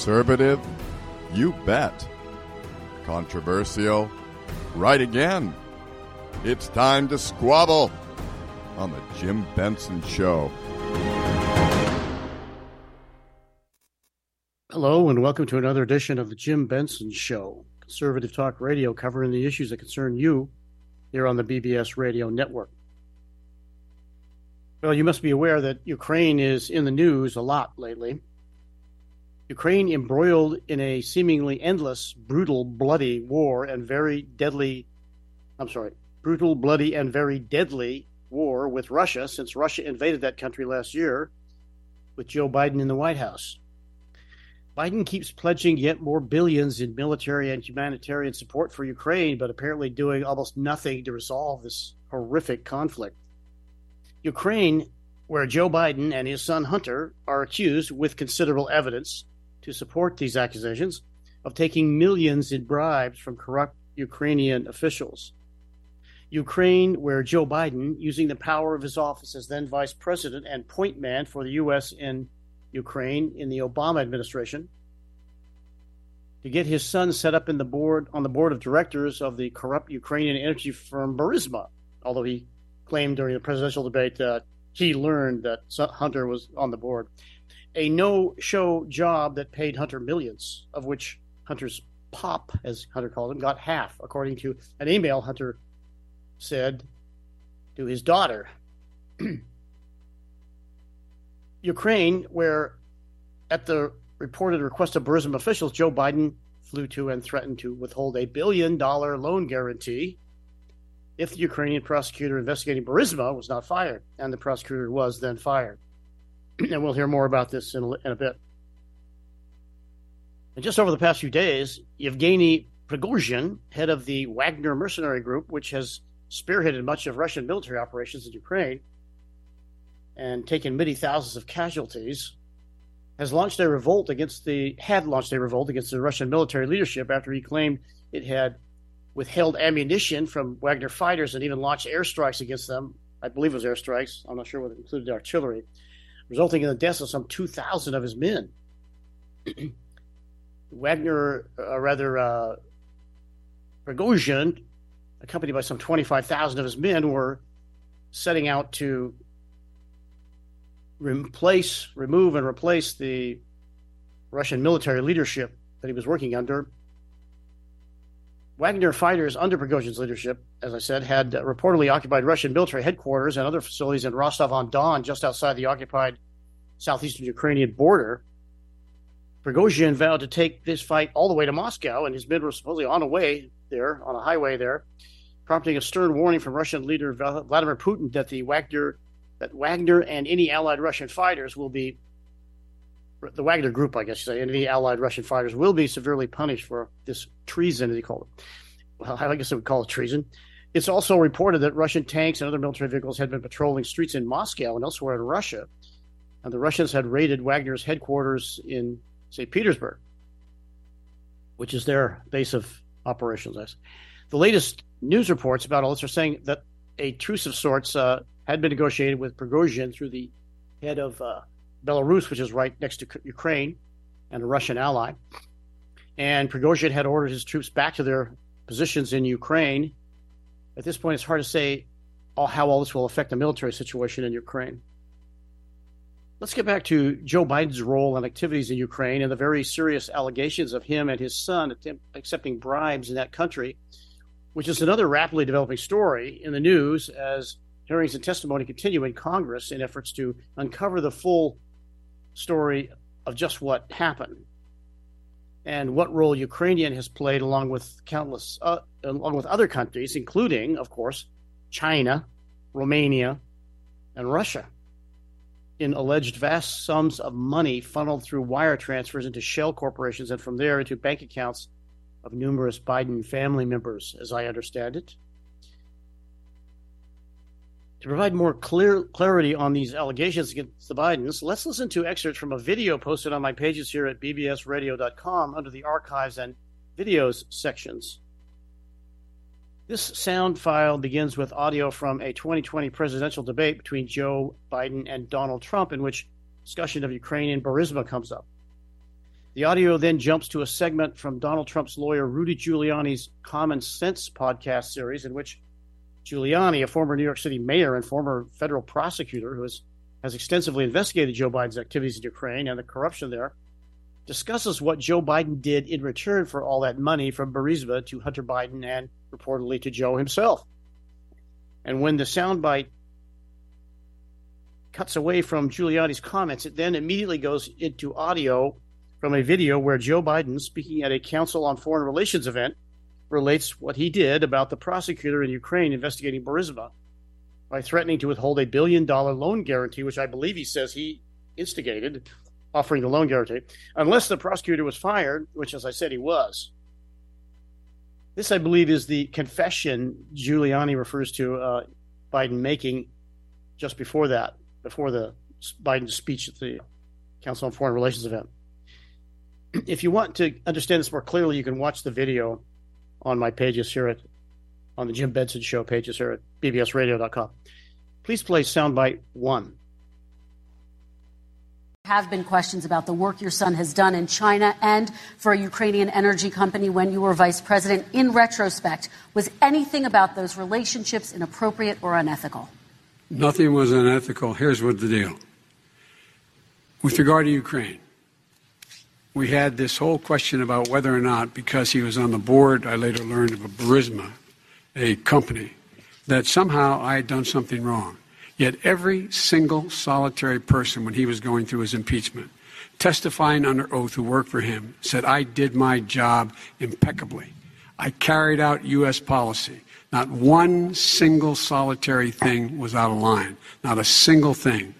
Conservative? You bet. Controversial? Right again. It's time to squabble on the Jim Benson Show. Hello, and welcome to another edition of the Jim Benson Show, conservative talk radio covering the issues that concern you here on the BBS Radio Network. Well, you must be aware that Ukraine is in the news a lot lately. Ukraine embroiled in a seemingly endless, brutal, bloody war and very deadly, I'm sorry, brutal, bloody, and very deadly war with Russia since Russia invaded that country last year with Joe Biden in the White House. Biden keeps pledging yet more billions in military and humanitarian support for Ukraine, but apparently doing almost nothing to resolve this horrific conflict. Ukraine, where Joe Biden and his son Hunter are accused with considerable evidence to support these accusations of taking millions in bribes from corrupt Ukrainian officials. Ukraine, where Joe Biden, using the power of his office as then vice president and point man for the U.S. in Ukraine in the Obama administration, to get his son set up in the board on the board of directors of the corrupt Ukrainian energy firm Burisma, although he claimed during the presidential debate that he learned that Hunter was on the board a no show job that paid Hunter millions, of which Hunter's pop, as Hunter called him, got half, according to an email Hunter said to his daughter. Ukraine, where at the reported request of Burisma officials, Joe Biden flew to and threatened to withhold a billion dollar loan guarantee if the Ukrainian prosecutor investigating Burisma was not fired, and the prosecutor was then fired. and we'll hear more about this in a, in a bit. And just over the past few days, Yevgeny Prigozhin, head of the Wagner mercenary group, which has spearheaded much of Russian military operations in Ukraine and taken many thousands of casualties, has launched a revolt against the had launched a revolt against the Russian military leadership after he claimed it had withheld ammunition from Wagner fighters and even launched airstrikes against them. I believe it was airstrikes. I'm not sure whether it included artillery resulting in the deaths of some 2,000 of his men. Wagner, or rather, uh, Prigozhin, accompanied by some 25,000 of his men, were setting out to replace, remove, and replace the Russian military leadership that he was working under Wagner fighters under Prigozhin's leadership, as I said, had reportedly occupied Russian military headquarters and other facilities in Rostov on Don, just outside the occupied southeastern Ukrainian border. Prigozhin vowed to take this fight all the way to Moscow, and his men were supposedly on a way there, on a highway there, prompting a stern warning from Russian leader Vladimir Putin that the Wagner that Wagner and any allied Russian fighters will be the Wagner Group, I guess you say, and any allied Russian fighters will be severely punished for this treason, as he called it. Well, I guess I would call it treason. It's also reported that Russian tanks and other military vehicles had been patrolling streets in Moscow and elsewhere in Russia. And the Russians had raided Wagner's headquarters in St. Petersburg, which is their base of operations. The latest news reports about all this are saying that a truce of sorts uh, had been negotiated with Prigozhin through the head of uh, Belarus, which is right next to Ukraine and a Russian ally. And Prigozhin had ordered his troops back to their positions in Ukraine. At this point, it's hard to say how all this will affect the military situation in Ukraine. Let's get back to Joe Biden's role and activities in Ukraine and the very serious allegations of him and his son accepting bribes in that country, which is another rapidly developing story in the news as hearings and testimony continue in Congress in efforts to uncover the full story of just what happened and what role Ukrainian has played along with countless uh, along with other countries including of course China, Romania, and Russia in alleged vast sums of money funneled through wire transfers into shell corporations and from there into bank accounts of numerous Biden family members as I understand it. To provide more clear clarity on these allegations against the Bidens, let's listen to excerpts from a video posted on my pages here at bbsradio.com under the archives and videos sections. This sound file begins with audio from a 2020 presidential debate between Joe Biden and Donald Trump, in which discussion of Ukrainian Burisma comes up. The audio then jumps to a segment from Donald Trump's lawyer Rudy Giuliani's Common Sense podcast series, in which Giuliani, a former New York City mayor and former federal prosecutor who has, has extensively investigated Joe Biden's activities in Ukraine and the corruption there, discusses what Joe Biden did in return for all that money from Burisma to Hunter Biden and reportedly to Joe himself. And when the soundbite cuts away from Giuliani's comments, it then immediately goes into audio from a video where Joe Biden, speaking at a Council on Foreign Relations event, relates what he did about the prosecutor in Ukraine investigating Burisma by threatening to withhold a billion dollar loan guarantee, which I believe he says he instigated, offering the loan guarantee, unless the prosecutor was fired, which, as I said, he was. This, I believe, is the confession Giuliani refers to uh, Biden making just before that, before the Biden speech at the Council on Foreign Relations event. If you want to understand this more clearly, you can watch the video on my pages here at on the Jim Benson Show pages here at bbsradio.com. Please play soundbite one. Have been questions about the work your son has done in China and for a Ukrainian energy company when you were vice president. In retrospect, was anything about those relationships inappropriate or unethical? Nothing was unethical. Here's what the deal. With regard to Ukraine, we had this whole question about whether or not, because he was on the board, I later learned of a Burisma, a company, that somehow I had done something wrong. Yet every single solitary person, when he was going through his impeachment, testifying under oath who worked for him, said, I did my job impeccably. I carried out U.S. policy. Not one single solitary thing was out of line. Not a single thing.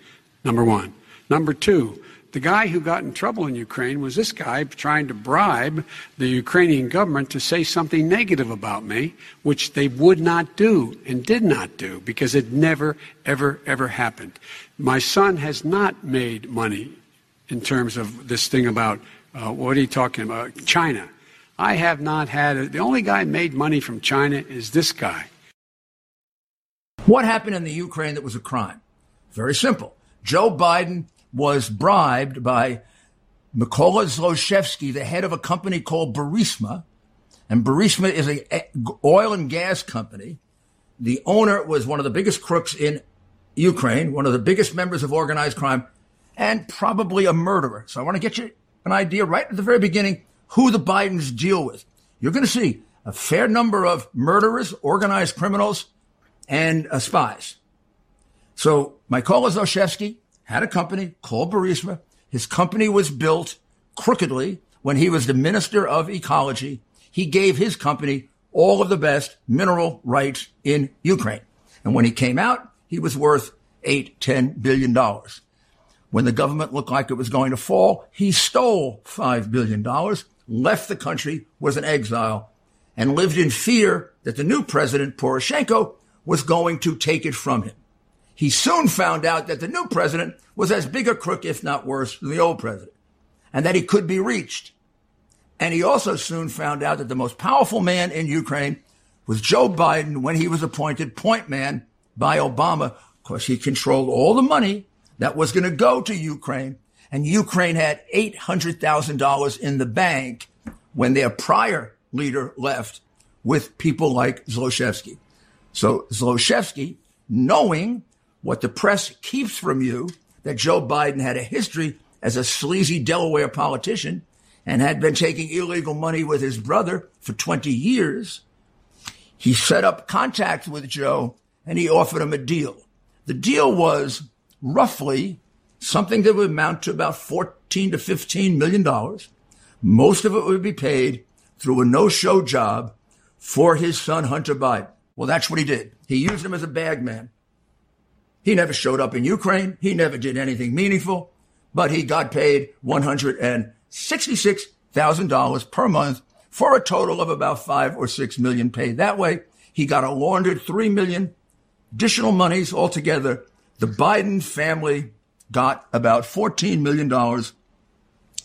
Number one. Number two, the guy who got in trouble in Ukraine was this guy trying to bribe the Ukrainian government to say something negative about me, which they would not do and did not do because it never, ever, ever happened. My son has not made money in terms of this thing about uh, what are you talking about? China. I have not had. The only guy made money from China is this guy. What happened in the Ukraine that was a crime? Very simple. Joe Biden was bribed by Mykola Zlochevsky, the head of a company called Burisma. And Burisma is an oil and gas company. The owner was one of the biggest crooks in Ukraine, one of the biggest members of organized crime, and probably a murderer. So I want to get you an idea right at the very beginning who the Bidens deal with. You're going to see a fair number of murderers, organized criminals, and uh, spies. So Mykola Zlochevsky had a company called Burisma. His company was built crookedly when he was the minister of ecology. He gave his company all of the best mineral rights in Ukraine. And when he came out, he was worth eight, ten billion dollars. When the government looked like it was going to fall, he stole five billion dollars, left the country, was an exile, and lived in fear that the new president, Poroshenko, was going to take it from him. He soon found out that the new president was as big a crook, if not worse, than the old president, and that he could be reached. And he also soon found out that the most powerful man in Ukraine was Joe Biden when he was appointed point man by Obama, because he controlled all the money that was going to go to Ukraine. And Ukraine had $800,000 in the bank when their prior leader left with people like Zlochevsky. So Zlochevsky, knowing what the press keeps from you that Joe Biden had a history as a sleazy Delaware politician and had been taking illegal money with his brother for 20 years. He set up contact with Joe and he offered him a deal. The deal was roughly something that would amount to about 14 to 15 million dollars. Most of it would be paid through a no-show job for his son Hunter Biden. Well, that's what he did. He used him as a bagman. He never showed up in Ukraine. He never did anything meaningful, but he got paid $166,000 per month for a total of about five or six million paid that way. He got a laundered three million additional monies altogether. The Biden family got about $14 million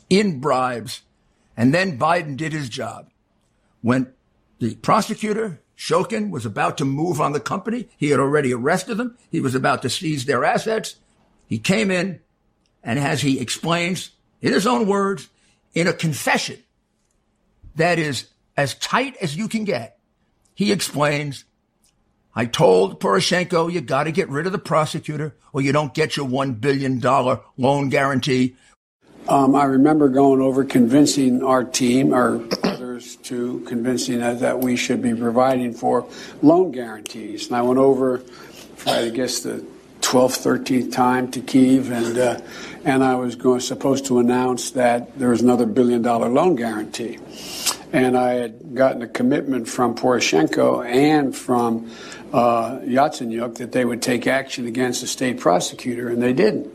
in bribes. And then Biden did his job. When the prosecutor Shokin was about to move on the company. He had already arrested them. He was about to seize their assets. He came in and as he explains in his own words, in a confession that is as tight as you can get, he explains, I told Poroshenko, you got to get rid of the prosecutor or you don't get your $1 billion loan guarantee. Um, I remember going over convincing our team, our to convincing that we should be providing for loan guarantees. And I went over, I guess, the 12th, 13th time to Kiev, and uh, and I was going, supposed to announce that there was another billion dollar loan guarantee. And I had gotten a commitment from Poroshenko and from uh, Yatsenyuk that they would take action against the state prosecutor, and they didn't.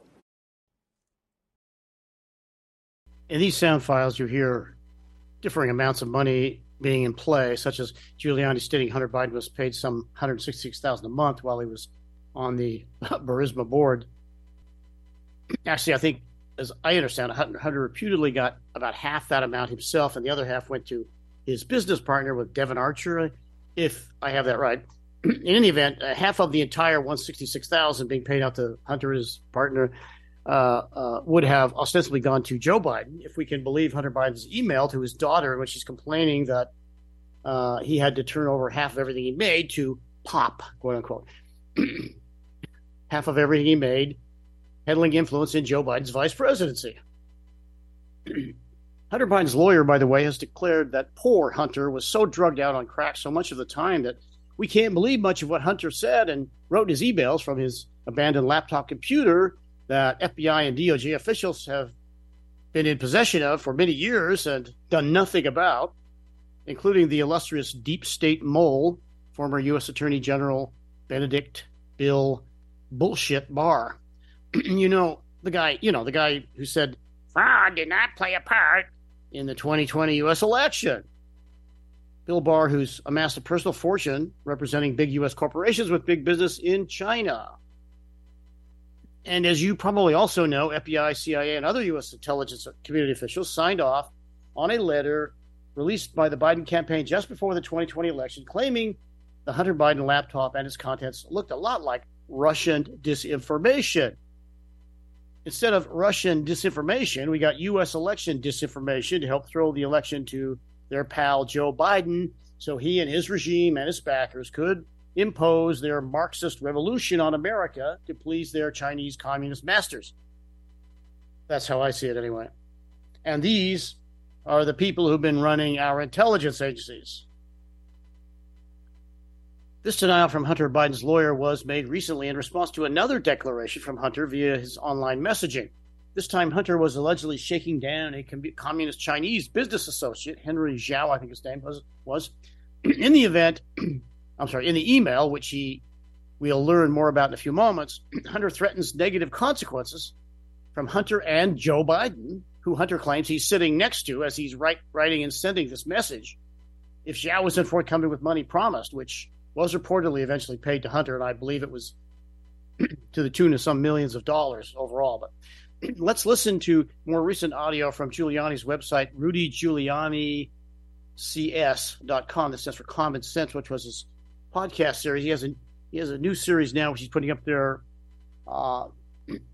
In these sound files, you hear differing amounts of money being in play, such as Giuliani stating Hunter Biden was paid some 166000 a month while he was on the Burisma board actually, I think, as I understand, Hunter, Hunter reputedly got about half that amount himself, and the other half went to his business partner with Devon Archer, if I have that right. In any event, uh, half of the entire 166,000 being paid out to Hunter, his partner, would have ostensibly gone to Joe Biden, if we can believe Hunter Biden's email to his daughter, in which he's complaining that uh, he had to turn over half of everything he made to Pop, quote unquote. half of everything he made peddling influence in Joe Biden's vice presidency. Hunter Biden's lawyer, by the way, has declared that poor Hunter was so drugged out on crack so much of the time that we can't believe much of what Hunter said and wrote in his emails from his abandoned laptop computer that FBI and DOJ officials have been in possession of for many years and done nothing about, including the illustrious deep state mole, former U.S. Attorney General Benedict Bill Bullshit Barr. you know, the guy, you know, the guy who said fraud did not play a part in the 2020 U.S. election. Bill Barr, who's amassed a personal fortune representing big U.S. corporations with big business in China. And as you probably also know, FBI, CIA, and other U.S. intelligence community officials signed off on a letter released by the Biden campaign just before the 2020 election claiming the Hunter Biden laptop and its contents looked a lot like Russian disinformation instead of Russian disinformation, we got U.S. election disinformation to help throw the election to their pal Joe Biden so he and his regime and his backers could impose their Marxist revolution on America to please their Chinese communist masters. That's how I see it, anyway. And these are the people who've been running our intelligence agencies. This denial from Hunter Biden's lawyer was made recently in response to another declaration from Hunter via his online messaging. This time, Hunter was allegedly shaking down a communist Chinese business associate, Henry Zhao, I think his name was. was. In the event, I'm sorry, in the email, which he we'll learn more about in a few moments, Hunter threatens negative consequences from Hunter and Joe Biden, who Hunter claims he's sitting next to as he's write, writing and sending this message. If Zhao isn't forthcoming with money promised, which was reportedly eventually paid to Hunter, and I believe it was to the tune of some millions of dollars overall. But let's listen to more recent audio from Giuliani's website, RudyGiulianiCS.com. That stands for Common Sense, which was his podcast series. He has a he has a new series now, which he's putting up there, uh,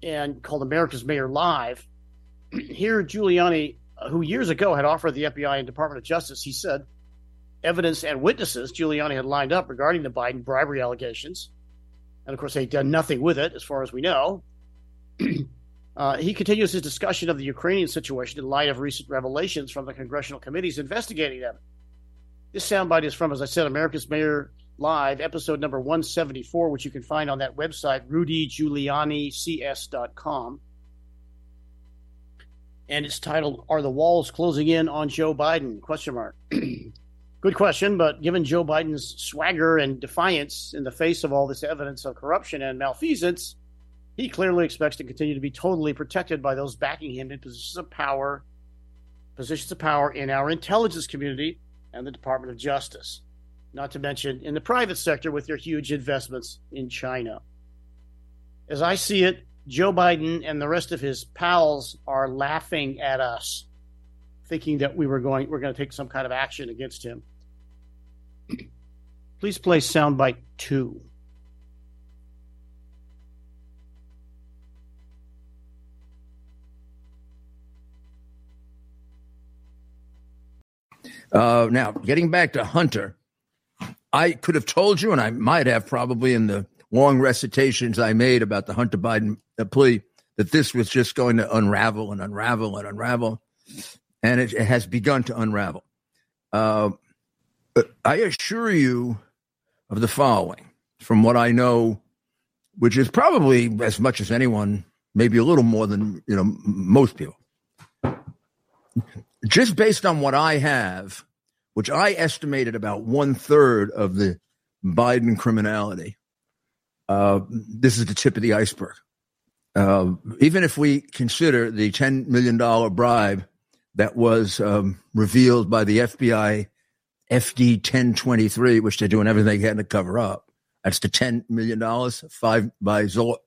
and called America's Mayor Live. Here, Giuliani, who years ago had offered the FBI and Department of Justice, he said evidence and witnesses Giuliani had lined up regarding the Biden bribery allegations. And of course, they'd done nothing with it, as far as we know. uh, he continues his discussion of the Ukrainian situation in light of recent revelations from the congressional committees investigating them. This soundbite is from, as I said, America's Mayor Live, episode number 174, which you can find on that website, rudygiulianics.com. And it's titled, Are the Walls Closing In on Joe Biden? Question mark. Good question, but given Joe Biden's swagger and defiance in the face of all this evidence of corruption and malfeasance, he clearly expects to continue to be totally protected by those backing him in positions of power positions of power in our intelligence community and the Department of Justice, not to mention in the private sector with their huge investments in China. As I see it, Joe Biden and the rest of his pals are laughing at us, thinking that we were going we're going to take some kind of action against him. Please play soundbite two. Uh, now, getting back to Hunter, I could have told you, and I might have probably in the long recitations I made about the Hunter Biden plea, that this was just going to unravel and unravel and unravel. And it, it has begun to unravel. Uh, I assure you of the following from what I know, which is probably as much as anyone, maybe a little more than you know most people just based on what I have, which I estimated about one third of the Biden criminality, uh, this is the tip of the iceberg. Uh, even if we consider the $10 million bribe that was um, revealed by the FBI FD 1023, which they're doing everything they can to cover up, that's the $10 million, five by Zol-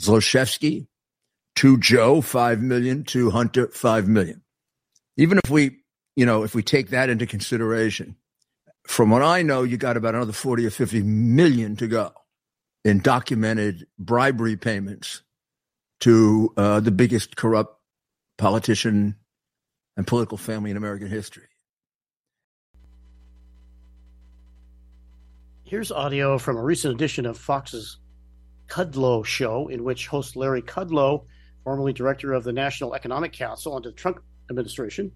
Zlochevsky, to Joe, $5 million, to Hunter, 5 million even if we, you know, if we take that into consideration, from what I know, you got about another 40 or 50 million to go in documented bribery payments to uh, the biggest corrupt politician and political family in American history. Here's audio from a recent edition of Fox's Kudlow Show, in which host Larry Kudlow, formerly director of the National Economic Council under the Trump administration,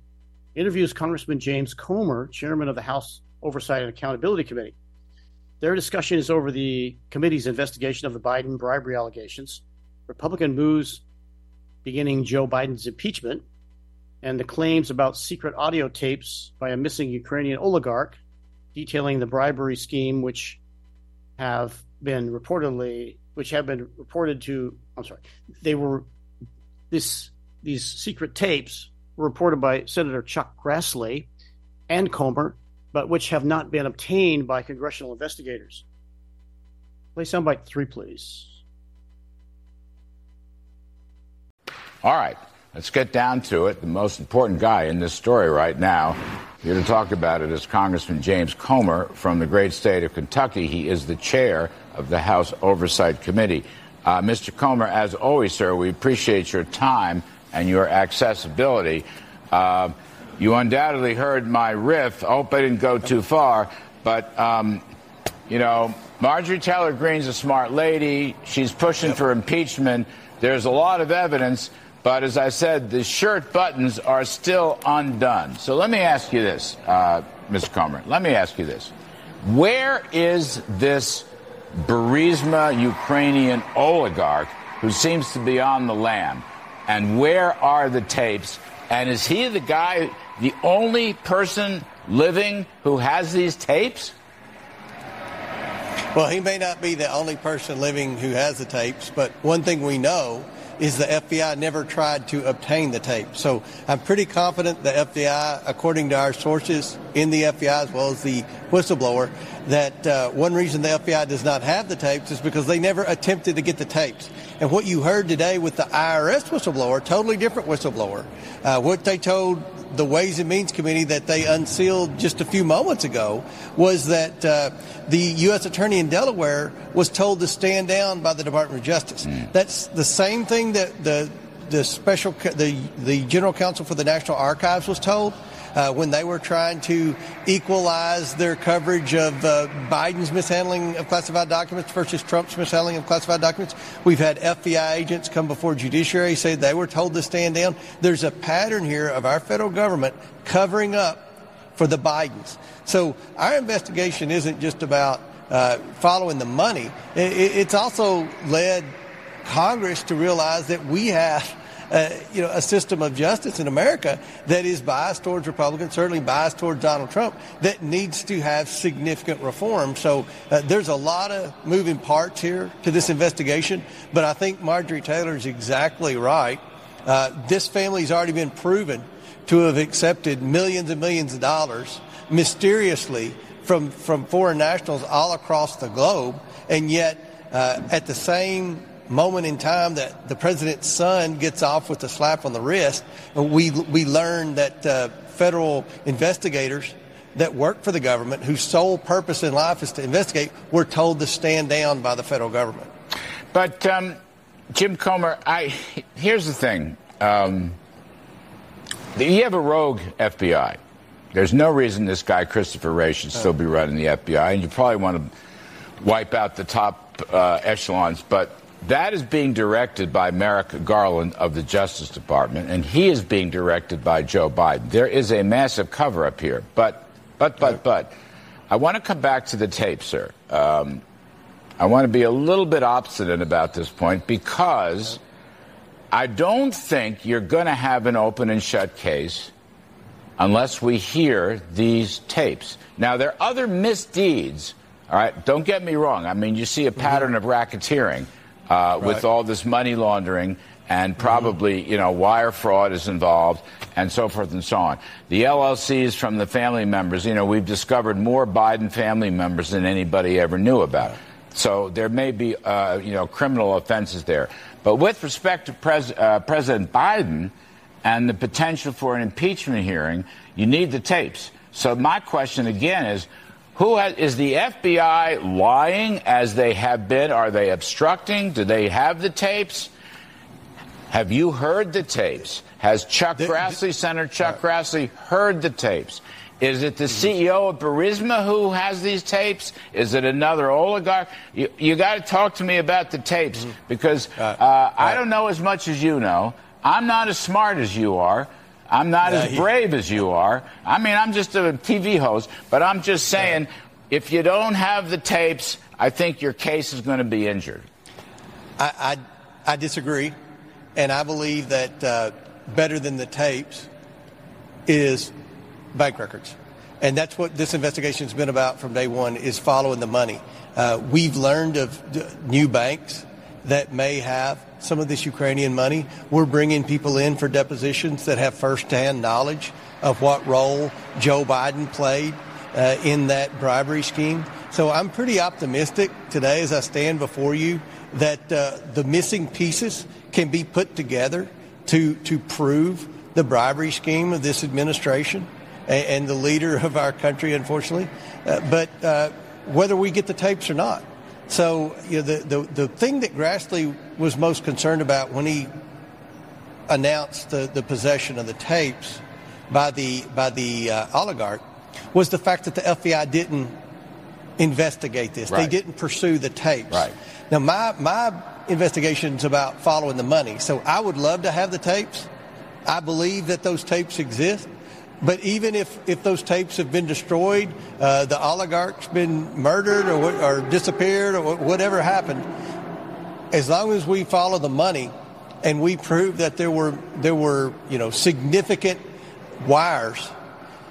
interviews Congressman James Comer, chairman of the House Oversight and Accountability Committee. Their discussion is over the committee's investigation of the Biden bribery allegations, Republican moves beginning Joe Biden's impeachment, and the claims about secret audio tapes by a missing Ukrainian oligarch detailing the bribery scheme, which have been reportedly, which have been reported to. I'm sorry, they were this these secret tapes reported by Senator Chuck Grassley and Comer, but which have not been obtained by congressional investigators. Play soundbite three, please. All right, let's get down to it. The most important guy in this story right now, here to talk about it is Congressman James Comer from the great state of Kentucky. He is the chair of the House Oversight Committee. Uh, Mr. Comer, as always, sir, we appreciate your time and your accessibility. Uh, you undoubtedly heard my riff. I hope I didn't go too far, but um, you know, Marjorie Taylor Greene's a smart lady. She's pushing for impeachment. There's a lot of evidence, but as I said, the shirt buttons are still undone. So let me ask you this, uh, Mr. Comer. Let me ask you this: Where is this Burisma Ukrainian oligarch who seems to be on the lam? And where are the tapes? And is he the guy, the only person living who has these tapes? Well, he may not be the only person living who has the tapes, but one thing we know is the FBI never tried to obtain the tape. So I'm pretty confident the FBI, according to our sources in the FBI as well as the whistleblower, that uh, one reason the FBI does not have the tapes is because they never attempted to get the tapes. And what you heard today with the IRS whistleblower, totally different whistleblower. Uh, what they told the Ways and Means Committee that they unsealed just a few moments ago was that uh, the U.S. Attorney in Delaware was told to stand down by the Department of Justice. Mm. That's the same thing that the the special the the General Counsel for the National Archives was told uh, when they were trying to equalize their coverage of uh, Biden's mishandling of classified documents versus Trump's mishandling of classified documents. We've had FBI agents come before judiciary say they were told to stand down. There's a pattern here of our federal government covering up for the Bidens. So our investigation isn't just about uh, following the money. it's also led Congress to realize that we have uh, you know, a system of justice in America that is biased towards Republicans, certainly biased towards Donald Trump, that needs to have significant reform. So uh, there's a lot of moving parts here to this investigation, but I think Marjorie Taylor is exactly right. Uh, this family has already been proven to have accepted millions and millions of dollars mysteriously from, from foreign nationals all across the globe, and yet uh, at the same moment in time that the president's son gets off with a slap on the wrist, we we learn that uh, federal investigators that work for the government, whose sole purpose in life is to investigate, were told to stand down by the federal government. But um, Jim Comer, I here's the thing: um, you have a rogue FBI. There's no reason this guy Christopher Wray should still be running the FBI, and you probably want to wipe out the top uh, echelons, but. That is being directed by Merrick Garland of the Justice Department, and he is being directed by Joe Biden. There is a massive cover up here. But, but, but, but, I want to come back to the tape, sir. Um, I want to be a little bit obstinate about this point because I don't think you're going to have an open and shut case unless we hear these tapes. Now, there are other misdeeds. All right, don't get me wrong. I mean, you see a pattern of racketeering uh, right. with all this money laundering and probably, mm-hmm. you know, wire fraud is involved and so forth and so on. The LLCs from the family members, you know, we've discovered more Biden family members than anybody ever knew about. So there may be, uh, you know, criminal offenses there. But with respect to Pres- uh, President Biden and the potential for an impeachment hearing, you need the tapes. So my question again is, who has, is the FBI lying as they have been? Are they obstructing? Do they have the tapes? Have you heard the tapes? Has Chuck the, Grassley, the, Senator Chuck uh, Grassley, heard the tapes? Is it the CEO of Burisma who has these tapes? Is it another oligarch? You, you got to talk to me about the tapes mm-hmm. because uh, uh, I don't know as much as you know. I'm not as smart as you are. I'm not as brave as you are. I mean, I'm just a TV host, but I'm just saying if you don't have the tapes, I think your case is going to be injured. I, I, I disagree, and I believe that uh, better than the tapes is bank records. And that's what this investigation has been about from day one is following the money. Uh, we've learned of new banks that may have some of this Ukrainian money. We're bringing people in for depositions that have firsthand knowledge of what role Joe Biden played uh, in that bribery scheme. So I'm pretty optimistic today as I stand before you that uh, the missing pieces can be put together to, to prove the bribery scheme of this administration and, and the leader of our country, unfortunately. Uh, but uh, whether we get the tapes or not. So you know, the, the, the thing that Grassley was most concerned about when he announced the, the possession of the tapes by the, by the uh, oligarch was the fact that the FBI didn't investigate this. Right. They didn't pursue the tapes. Right. Now, my, my investigation is about following the money. So I would love to have the tapes. I believe that those tapes exist. But even if, if those tapes have been destroyed, uh, the oligarch's been murdered or, or disappeared or whatever happened, as long as we follow the money and we prove that there were there were you know significant wires,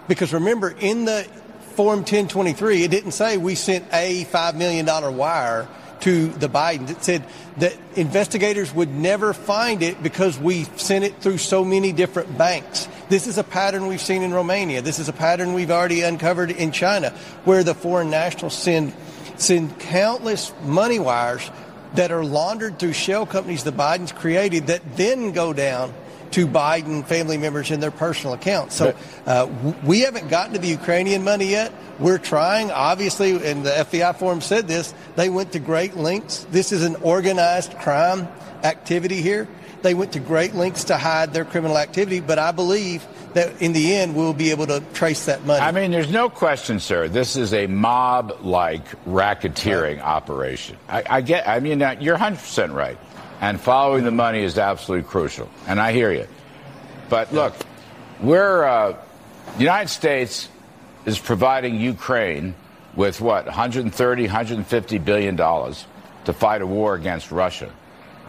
because remember in the Form 1023 it didn't say we sent a five million dollar wire to the Biden. It said that investigators would never find it because we sent it through so many different banks. This is a pattern we've seen in Romania. This is a pattern we've already uncovered in China, where the foreign nationals send send countless money wires that are laundered through shell companies the Bidens created that then go down to Biden family members in their personal accounts. So uh, we haven't gotten to the Ukrainian money yet. We're trying. Obviously, and the FBI forum said this, they went to great lengths. This is an organized crime activity here. They went to great lengths to hide their criminal activity, but I believe that in the end we'll be able to trace that money. I mean, there's no question, sir. This is a mob-like racketeering right. operation. I, I, get. I mean, you're 100 percent right, and following the money is absolutely crucial. And I hear you. But look, we're uh, the United States is providing Ukraine with what 130, 150 billion dollars to fight a war against Russia.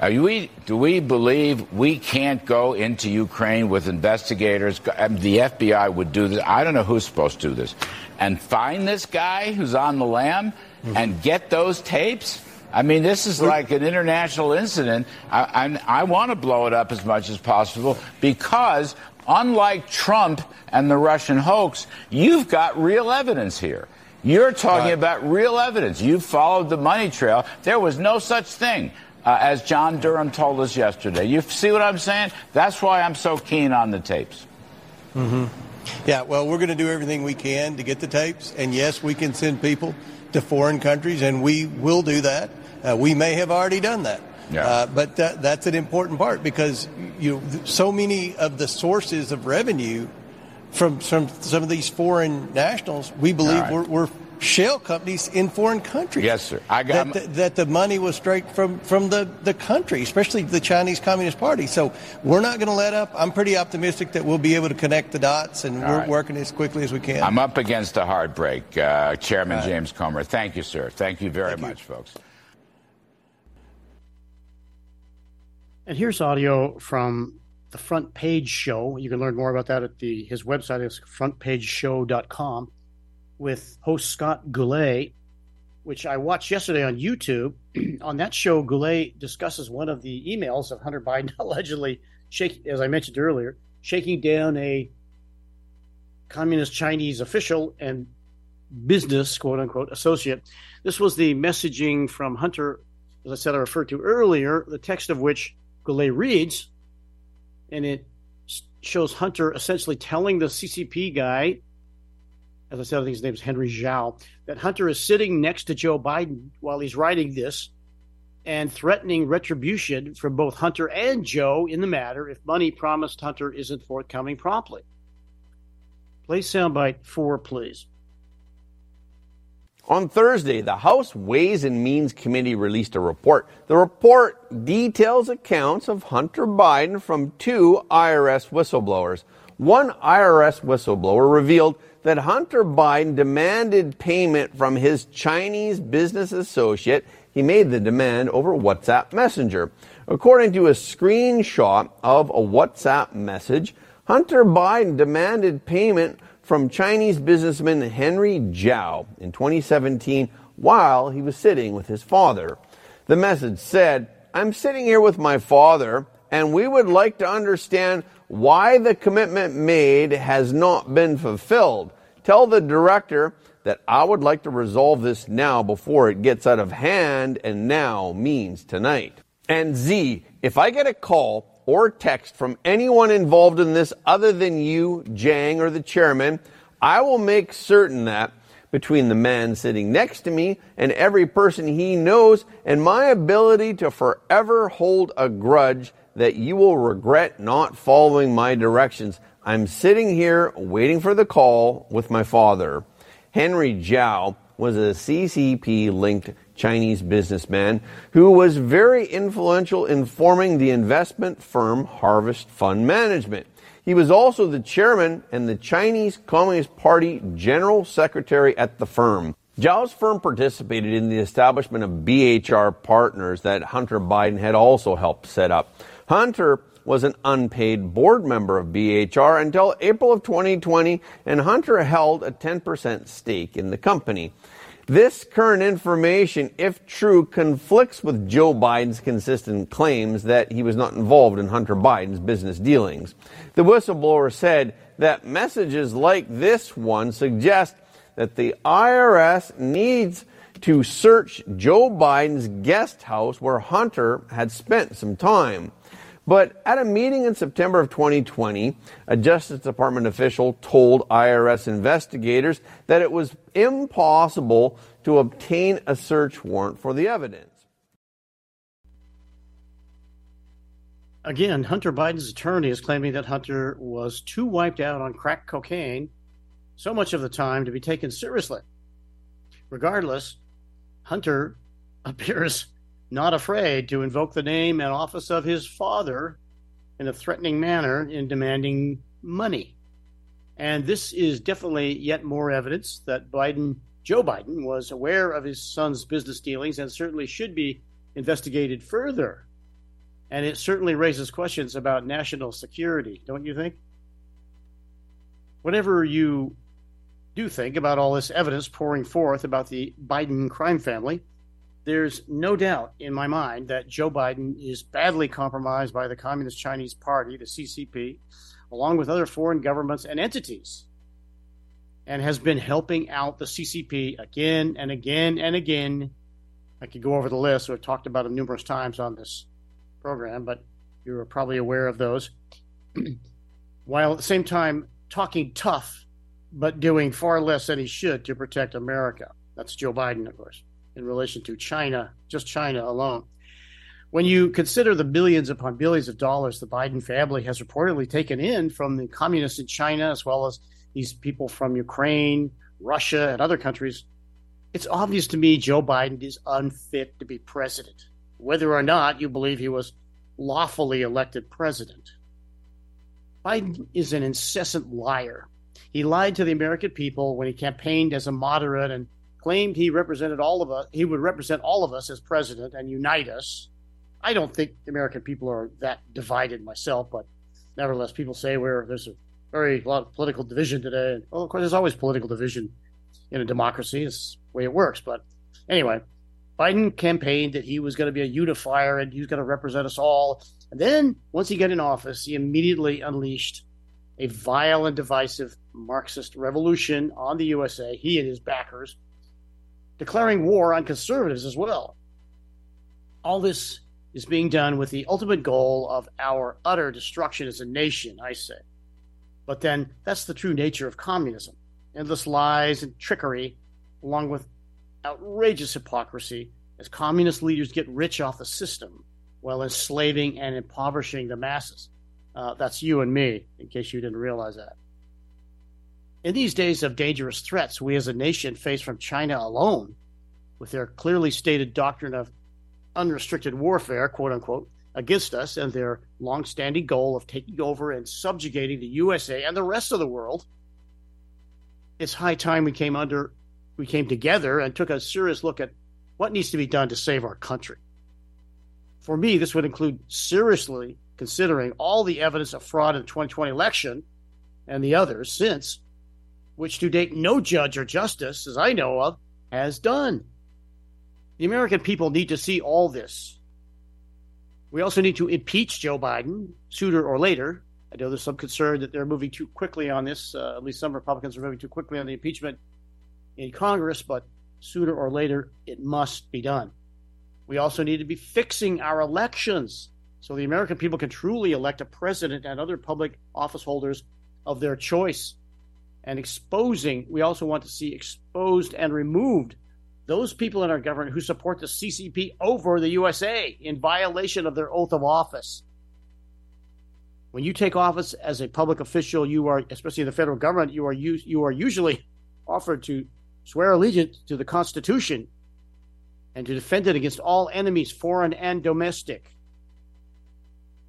We, do we believe we can't go into Ukraine with investigators? The FBI would do this. I don't know who's supposed to do this. And find this guy who's on the lam mm-hmm. and get those tapes? I mean, this is like an international incident. I, I, I want to blow it up as much as possible because unlike Trump and the Russian hoax, you've got real evidence here. You're talking about real evidence. You followed the money trail. There was no such thing. Uh, as John Durham told us yesterday. You see what I'm saying? That's why I'm so keen on the tapes. Mm-hmm. Yeah, well, we're going to do everything we can to get the tapes. And yes, we can send people to foreign countries, and we will do that. Uh, we may have already done that. Yeah. Uh, but that, that's an important part because you know, so many of the sources of revenue from, from some of these foreign nationals, we believe right. we're, we're shell companies in foreign countries. Yes, sir. I got that, the, that the money was straight from from the the country, especially the Chinese Communist Party. So we're not going to let up. I'm pretty optimistic that we'll be able to connect the dots, and All we're right. working as quickly as we can. I'm up against a hard break. Uh, Chairman right. James Comer, thank you, sir. Thank you very Thank you. much, folks. And here's audio from the Front Page Show. You can learn more about that at the his website is frontpageshow.com with host Scott Goulet, which I watched yesterday on YouTube. on that show, Goulet discusses one of the emails of Hunter Biden allegedly shaking, as I mentioned earlier, shaking down a communist Chinese official and business quote unquote associate. This was the messaging from Hunter, as I said, I referred to earlier, the text of which Goulet reads, and it shows Hunter essentially telling the CCP guy, as I said, I think his name is Henry Zhao, that Hunter is sitting next to Joe Biden while he's writing this and threatening retribution from both Hunter and Joe in the matter if money promised Hunter isn't forthcoming promptly. Play soundbite four, please. On Thursday, the House Ways and Means Committee released a report. The report details accounts of Hunter Biden from two IRS whistleblowers. One IRS whistleblower revealed that Hunter Biden demanded payment from his Chinese business associate. He made the demand over WhatsApp Messenger. According to a screenshot of a WhatsApp message, Hunter Biden demanded payment from Chinese businessman Henry Zhao in 2017 while he was sitting with his father. The message said, I'm sitting here with my father, and we would like to understand why the commitment made has not been fulfilled. Tell the director that I would like to resolve this now before it gets out of hand, and now means tonight. And Z, if I get a call or text from anyone involved in this other than you, Zhang, or the chairman, I will make certain that between the man sitting next to me and every person he knows, and my ability to forever hold a grudge that you will regret not following my directions. I'm sitting here waiting for the call with my father. Henry Zhao was a CCP linked Chinese businessman who was very influential in forming the investment firm Harvest Fund Management. He was also the chairman and the Chinese Communist Party general secretary at the firm. Zhao's firm participated in the establishment of BHR Partners that Hunter Biden had also helped set up. Hunter was an unpaid board member of BHR until April of 2020, and Hunter held a 10% stake in the company. This current information, if true, conflicts with Joe Biden's consistent claims that he was not involved in Hunter Biden's business dealings. The whistleblower said that messages like this one suggest that the IRS needs to search Joe Biden's guest house where Hunter had spent some time. But at a meeting in September of 2020, a Justice Department official told IRS investigators that it was impossible to obtain a search warrant for the evidence. Again, Hunter Biden's attorney is claiming that Hunter was too wiped out on crack cocaine so much of the time to be taken seriously. Regardless, Hunter appears not afraid to invoke the name and office of his father in a threatening manner in demanding money. And this is definitely yet more evidence that Biden, Joe Biden, was aware of his son's business dealings and certainly should be investigated further. And it certainly raises questions about national security, don't you think? Whatever you do think about all this evidence pouring forth about the Biden crime family, there's no doubt in my mind that Joe Biden is badly compromised by the Communist Chinese Party, the CCP, along with other foreign governments and entities, and has been helping out the CCP again and again and again. I could go over the list. We've talked about them numerous times on this program, but you're probably aware of those. While at the same time talking tough, but doing far less than he should to protect America. That's Joe Biden, of course, in relation to China, just China alone. When you consider the billions upon billions of dollars the Biden family has reportedly taken in from the communists in China, as well as these people from Ukraine, Russia, and other countries, it's obvious to me Joe Biden is unfit to be president, whether or not you believe he was lawfully elected president. Biden is an incessant liar. He lied to the American people when he campaigned as a moderate and claimed he represented all of us, he would represent all of us as president and unite us. I don't think the American people are that divided myself, but nevertheless, people say where there's a very lot of political division today. Well, of course, there's always political division in a democracy. It's the way it works. But anyway, Biden campaigned that he was going to be a unifier and he was going to represent us all. And then once he got in office, he immediately unleashed a vile and divisive Marxist revolution on the USA, he and his backers, declaring war on conservatives as well. All this is being done with the ultimate goal of our utter destruction as a nation, I say. But then that's the true nature of communism endless lies and trickery, along with outrageous hypocrisy, as communist leaders get rich off the system while enslaving and impoverishing the masses. Uh, that's you and me, in case you didn't realize that. In these days of dangerous threats, we as a nation face from China alone, with their clearly stated doctrine of unrestricted warfare, quote unquote, against us and their long-standing goal of taking over and subjugating the USA and the rest of the world. It's high time we came under we came together and took a serious look at what needs to be done to save our country. For me, this would include seriously considering all the evidence of fraud in the 2020 election and the others since, which to date no judge or justice, as I know of, has done. The American people need to see all this. We also need to impeach Joe Biden sooner or later. I know there's some concern that they're moving too quickly on this. Uh, at least some Republicans are moving too quickly on the impeachment in Congress, but sooner or later it must be done. We also need to be fixing our elections so the American people can truly elect a president and other public office holders of their choice. And exposing, we also want to see exposed and removed those people in our government who support the CCP over the USA in violation of their oath of office. When you take office as a public official, you are, especially in the federal government, you are you are usually offered to swear allegiance to the Constitution and to defend it against all enemies, foreign and domestic.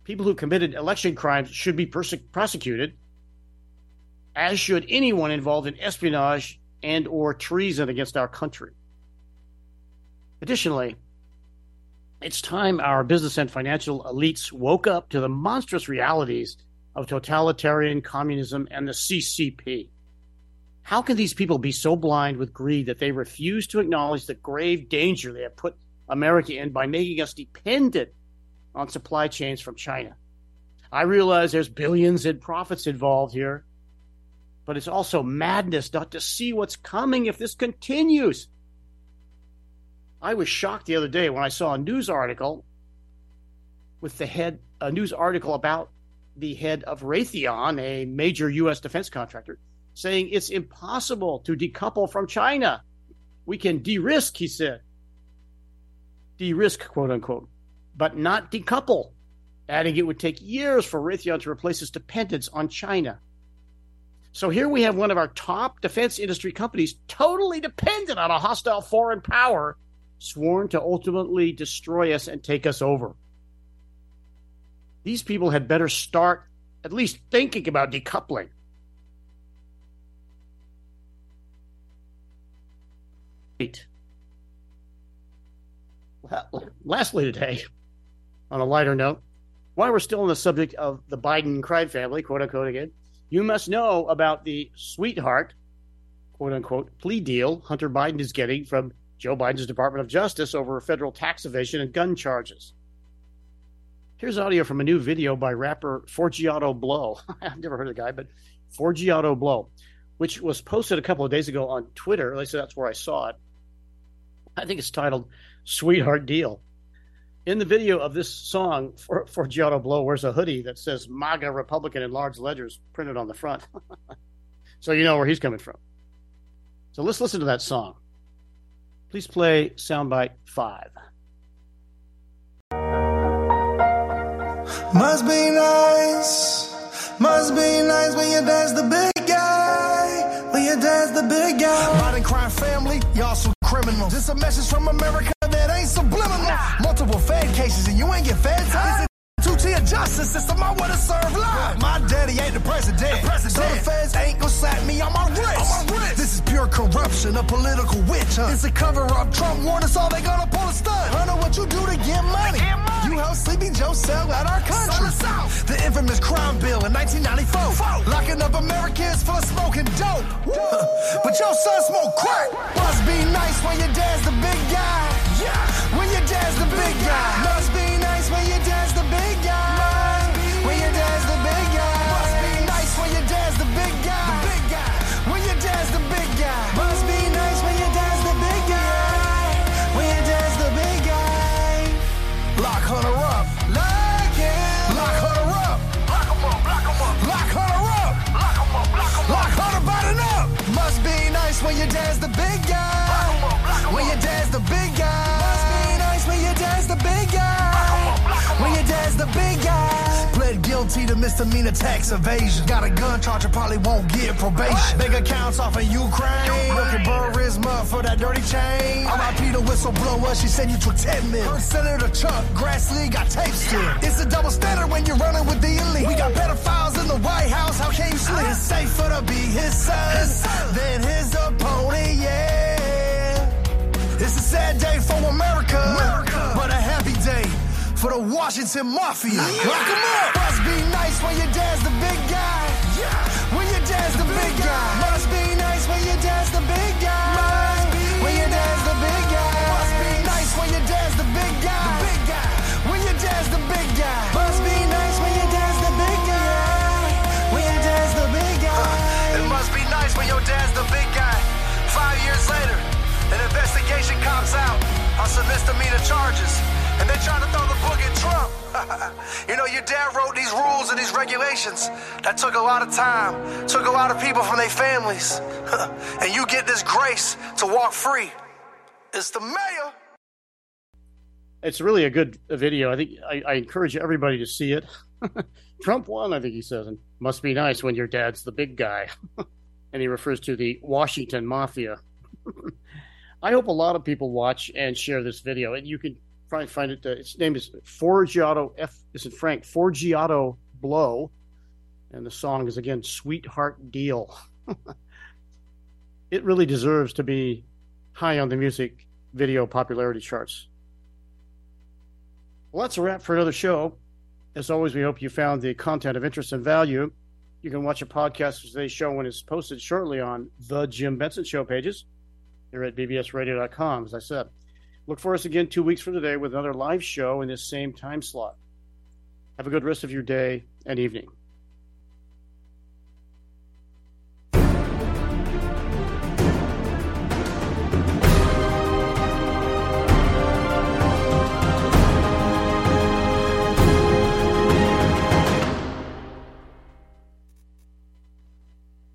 People who committed election crimes should be perse- prosecuted, as should anyone involved in espionage and or treason against our country. Additionally, it's time our business and financial elites woke up to the monstrous realities of totalitarian communism and the CCP. How can these people be so blind with greed that they refuse to acknowledge the grave danger they have put America in by making us dependent on supply chains from China? I realize there's billions in profits involved here, but it's also madness not to see what's coming if this continues. I was shocked the other day when I saw a news article with the head, a news article about the head of Raytheon, a major U.S. defense contractor, saying it's impossible to decouple from China. We can de risk, he said. De risk, quote unquote, but not decouple, adding it would take years for Raytheon to replace its dependence on China. So here we have one of our top defense industry companies totally dependent on a hostile foreign power sworn to ultimately destroy us and take us over. These people had better start at least thinking about decoupling. Eight. Lastly, today, on a lighter note, while we're still on the subject of the Biden crime family, quote unquote, again, you must know about the sweetheart, quote unquote, plea deal Hunter Biden is getting from Joe Biden's Department of Justice over federal tax evasion and gun charges. Here's audio from a new video by rapper Forgiato Blow. I've never heard of the guy, but Forgiato Blow, which was posted a couple of days ago on Twitter. At least that's where I saw it. I think it's titled Sweetheart Deal. In the video of this song, Forgiato Blow wears a hoodie that says MAGA Republican in large letters printed on the front. so you know where he's coming from. So let's listen to that song. Please play soundbite five. Must be nice, must be nice when your dad's the big guy, when your dad's the big guy. Modern crime family, y'all some criminals. This a message from America that ain't subliminal. Multiple Fed cases and you ain't get fed time. Two-tier justice system, I wanna serve life. My daddy ain't the president. The president. So the feds ain't gonna slap me on my wrist. On my wrist. This is pure corruption, a political witch hunt. It's a cover-up. Trump warned us all they gonna pull a stunt. I know what you do to get money. Get money. You help Sleepy Joe sell out our country. The infamous crime bill in 1994. Locking up Americans for smoking dope. but your son smoke crack. Must be nice when your dad's the big guy. Yeah. When your dad's the big guy. Must be nice when your dad's the big guy. When your dad's the big guy. Must be nice when your dad's the big guy. The big guy. When your dad's the big guy. Must be nice when your dad's the big guy. When your dad's the big guy. Lock Hunter up. Lock him. Lock up. Lock him up. Lock him up. Lock up. Lock him up. Lock him up. Hunter Biden up. Must be nice when your dad's the big guy. The big guy. Must be nice when your dad's the big guy. When your dad's the big guy. Pled guilty to misdemeanor tax evasion. Got a gun charge, you probably won't get probation. Big accounts off in Ukraine. Looking Burisma for that dirty chain. RIP the whistleblower, she said you took 10 mil. Her Senator Chuck Grassley got tape still. It's a double standard when you're running with the elite. We got pedophiles in the White House, how can you sleep? It's safer to be his son than his opponent, yeah. It's a sad day for America, America. but a happy day for the Washington Mafia. Yeah. Lock 'em up. Must be nice when your dad's the big guy. Yeah. When your dad's the big guy. Must be nice when your dad's the big guy. Must be when your dad's the big guy. Must be nice when your dad's the big guy. The big guy. When your dad's the big guy. Must be nice when your dad's the big guy. When your dad's the big guy. It must be nice when your dad's the big guy. Five years later, an investigation comes out on some misdemeanor charges and they're trying to throw the book at Trump. you know, your dad wrote these rules and these regulations. That took a lot of time, took a lot of people from their families. and you get this grace to walk free. It's the mayor. It's really a good video. I think I, I encourage everybody to see it. Trump won, I think he says, and must be nice when your dad's the big guy. and he refers to the Washington Mafia. I hope a lot of people watch and share this video. And you can probably find it. Uh, its name is Forgiato F. Is it Frank Forgiato Blow, and the song is again "Sweetheart Deal." it really deserves to be high on the music video popularity charts. Well, that's a wrap for another show. As always, we hope you found the content of interest and value. You can watch a podcast of today's show when it's posted shortly on the Jim Benson Show pages here at bbsradio.com, as I said. Look for us again two weeks from today with another live show in this same time slot. Have a good rest of your day and evening.